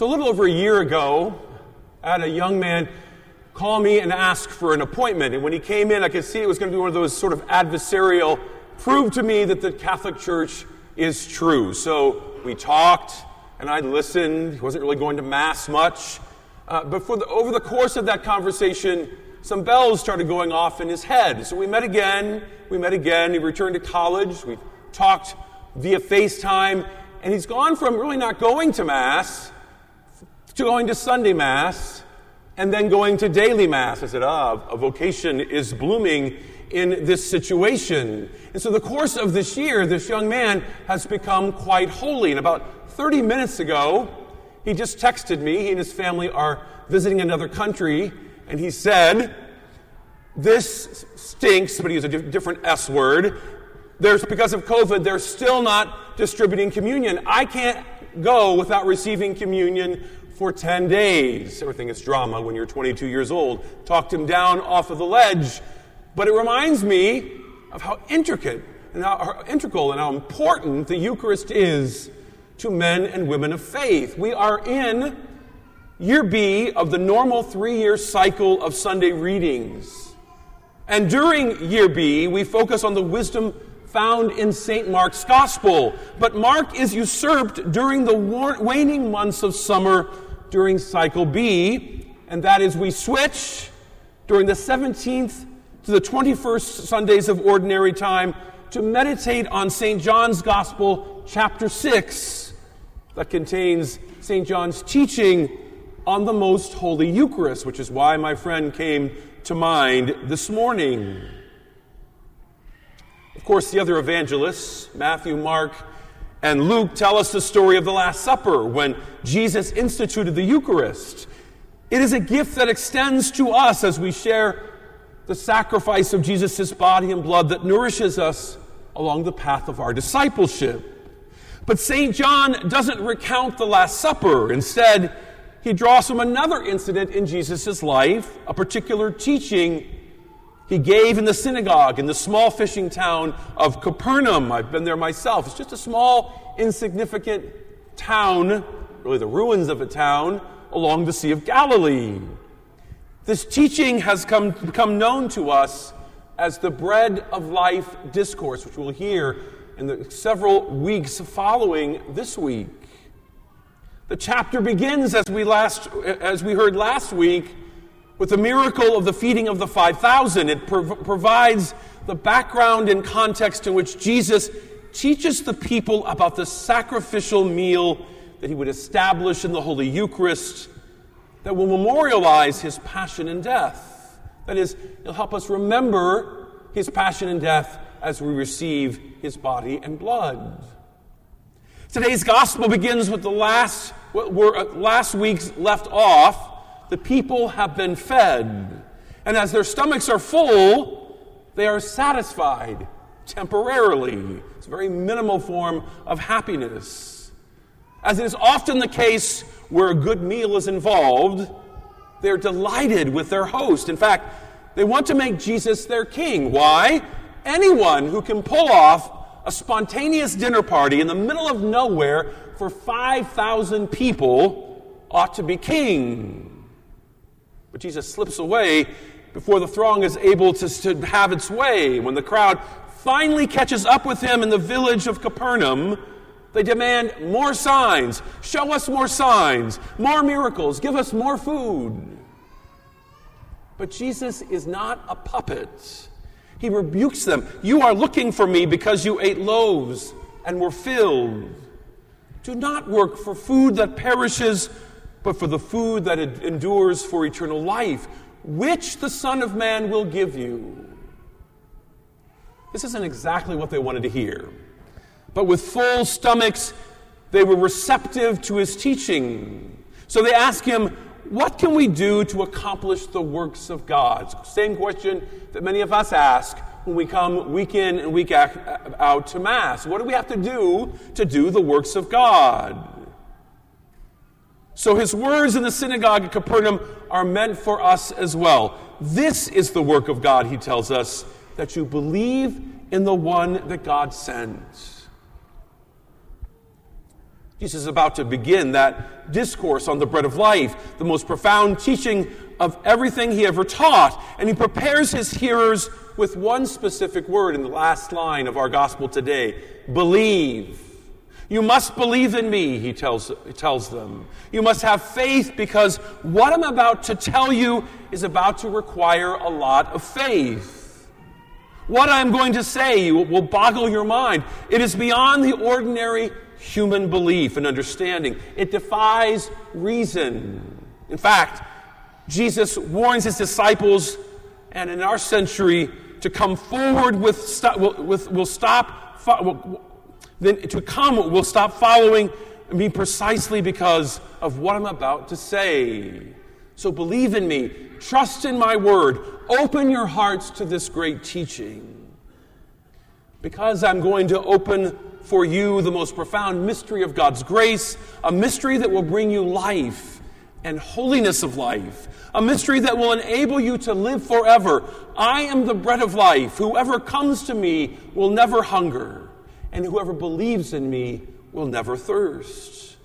So, a little over a year ago, I had a young man call me and ask for an appointment. And when he came in, I could see it was going to be one of those sort of adversarial, prove to me that the Catholic Church is true. So, we talked, and I listened. He wasn't really going to Mass much. Uh, but the, over the course of that conversation, some bells started going off in his head. So we met again. We met again. He returned to college. We talked via FaceTime. And he's gone from really not going to Mass to going to Sunday Mass and then going to daily Mass. I said, ah, a vocation is blooming in this situation. And so, the course of this year, this young man has become quite holy. And about 30 minutes ago, he just texted me. He and his family are visiting another country. And he said, This stinks, but he used a different S word. There's, because of COVID, they're still not distributing communion. I can't go without receiving communion for 10 days. Everything is drama when you're 22 years old. Talked him down off of the ledge. But it reminds me of how intricate and how, integral and how important the Eucharist is to men and women of faith. We are in year B of the normal three year cycle of Sunday readings. And during year B, we focus on the wisdom found in St. Mark's Gospel. But Mark is usurped during the waning months of summer during cycle B, and that is we switch during the 17th to the 21st Sundays of Ordinary Time to meditate on St. John's Gospel, chapter 6, that contains St. John's teaching on the most holy Eucharist, which is why my friend came to mind this morning. Of course, the other evangelists, Matthew, Mark, and Luke, tell us the story of the Last Supper when Jesus instituted the Eucharist. It is a gift that extends to us as we share the sacrifice of Jesus' body and blood that nourishes us along the path of our discipleship. But St. John doesn't recount the Last Supper. Instead, he draws from another incident in Jesus' life, a particular teaching he gave in the synagogue in the small fishing town of Capernaum. I've been there myself. It's just a small, insignificant town, really the ruins of a town, along the Sea of Galilee. This teaching has come, become known to us as the bread of life discourse, which we'll hear in the several weeks following this week. The chapter begins, as we, last, as we heard last week, with the miracle of the feeding of the 5,000. It prov- provides the background and context in which Jesus teaches the people about the sacrificial meal that he would establish in the Holy Eucharist that will memorialize his passion and death. That is, it'll help us remember his passion and death as we receive his body and blood. Today's gospel begins with the last where uh, last week's left off, the people have been fed. And as their stomachs are full, they are satisfied temporarily. It's a very minimal form of happiness. As it is often the case where a good meal is involved, they're delighted with their host. In fact, they want to make Jesus their king. Why? Anyone who can pull off a spontaneous dinner party in the middle of nowhere for 5,000 people ought to be king. But Jesus slips away before the throng is able to, to have its way. When the crowd finally catches up with him in the village of Capernaum, they demand more signs. Show us more signs, more miracles, give us more food. But Jesus is not a puppet. He rebukes them. You are looking for me because you ate loaves and were filled. Do not work for food that perishes, but for the food that it endures for eternal life, which the Son of Man will give you. This isn't exactly what they wanted to hear. But with full stomachs, they were receptive to his teaching. So they ask him, What can we do to accomplish the works of God? Same question that many of us ask when we come week in and week out to Mass? What do we have to do to do the works of God? So his words in the synagogue at Capernaum are meant for us as well. This is the work of God, he tells us, that you believe in the one that God sends. Jesus is about to begin that discourse on the bread of life, the most profound teaching of everything he ever taught. And he prepares his hearers with one specific word in the last line of our gospel today believe. You must believe in me, he tells, he tells them. You must have faith because what I'm about to tell you is about to require a lot of faith. What I'm going to say will boggle your mind. It is beyond the ordinary human belief and understanding. It defies reason. In fact, Jesus warns his disciples, and in our century, to come forward with, stop, with will stop, will, then to come will stop following me precisely because of what I'm about to say. So believe in me, trust in my word, open your hearts to this great teaching. Because I'm going to open for you the most profound mystery of God's grace, a mystery that will bring you life and holiness of life, a mystery that will enable you to live forever. I am the bread of life. Whoever comes to me will never hunger, and whoever believes in me will never thirst.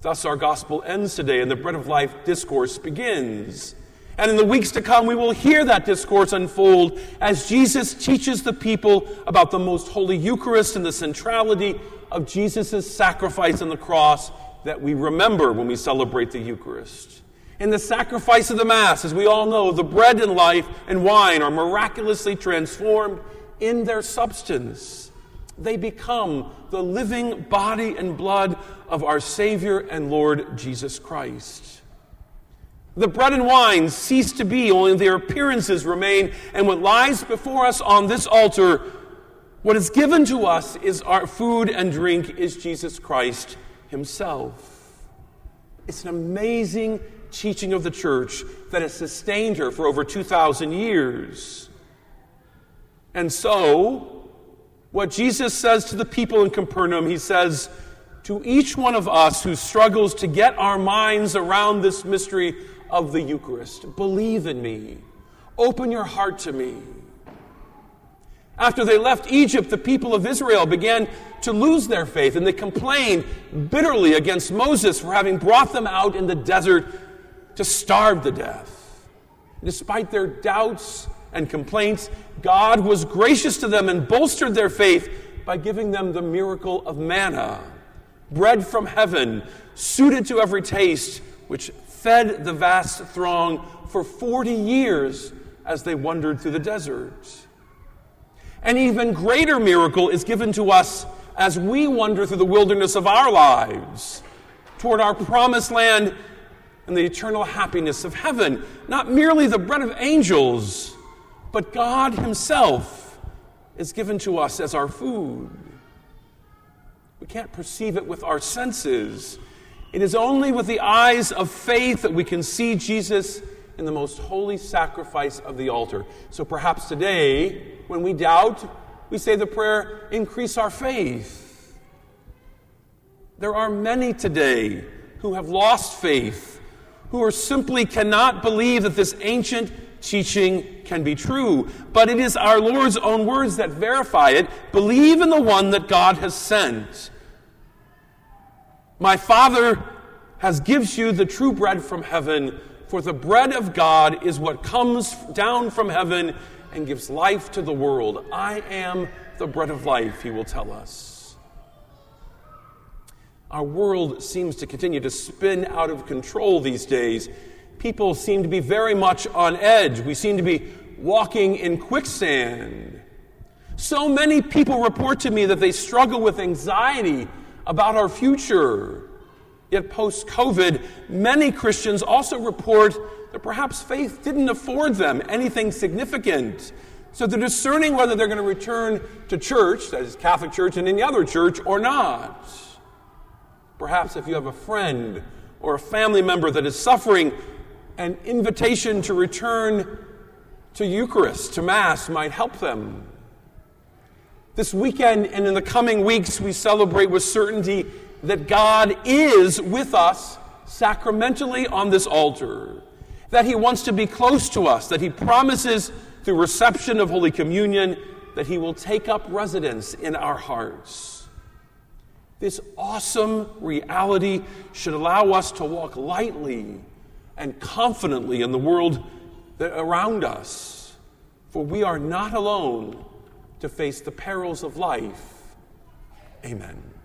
Thus, our gospel ends today, and the bread of life discourse begins. And in the weeks to come, we will hear that discourse unfold as Jesus teaches the people about the most holy Eucharist and the centrality of Jesus' sacrifice on the cross that we remember when we celebrate the Eucharist. In the sacrifice of the Mass, as we all know, the bread and life and wine are miraculously transformed in their substance. They become the living body and blood of our Savior and Lord Jesus Christ. The bread and wine cease to be, only their appearances remain, and what lies before us on this altar, what is given to us is our food and drink is Jesus Christ Himself. It's an amazing teaching of the church that has sustained her for over 2,000 years. And so, what Jesus says to the people in Capernaum, He says, to each one of us who struggles to get our minds around this mystery of the Eucharist. Believe in me. Open your heart to me. After they left Egypt, the people of Israel began to lose their faith and they complained bitterly against Moses for having brought them out in the desert to starve to death. Despite their doubts and complaints, God was gracious to them and bolstered their faith by giving them the miracle of manna, bread from heaven, suited to every taste, which fed the vast throng for 40 years as they wandered through the desert. An even greater miracle is given to us as we wander through the wilderness of our lives toward our promised land and the eternal happiness of heaven. Not merely the bread of angels, but God Himself is given to us as our food. We can't perceive it with our senses. It is only with the eyes of faith that we can see Jesus in the most holy sacrifice of the altar. So perhaps today, when we doubt, we say the prayer, increase our faith. There are many today who have lost faith, who are simply cannot believe that this ancient teaching can be true. But it is our Lord's own words that verify it. Believe in the one that God has sent. My Father has gives you the true bread from heaven, for the bread of God is what comes down from heaven and gives life to the world. I am the bread of life, he will tell us. Our world seems to continue to spin out of control these days. People seem to be very much on edge. We seem to be walking in quicksand. So many people report to me that they struggle with anxiety about our future. Yet, post COVID, many Christians also report that perhaps faith didn't afford them anything significant. So they're discerning whether they're going to return to church, that is, Catholic Church and any other church, or not. Perhaps if you have a friend or a family member that is suffering, an invitation to return to Eucharist, to Mass, might help them. This weekend and in the coming weeks, we celebrate with certainty that God is with us sacramentally on this altar, that He wants to be close to us, that He promises through reception of Holy Communion that He will take up residence in our hearts. This awesome reality should allow us to walk lightly and confidently in the world around us, for we are not alone to face the perils of life. Amen.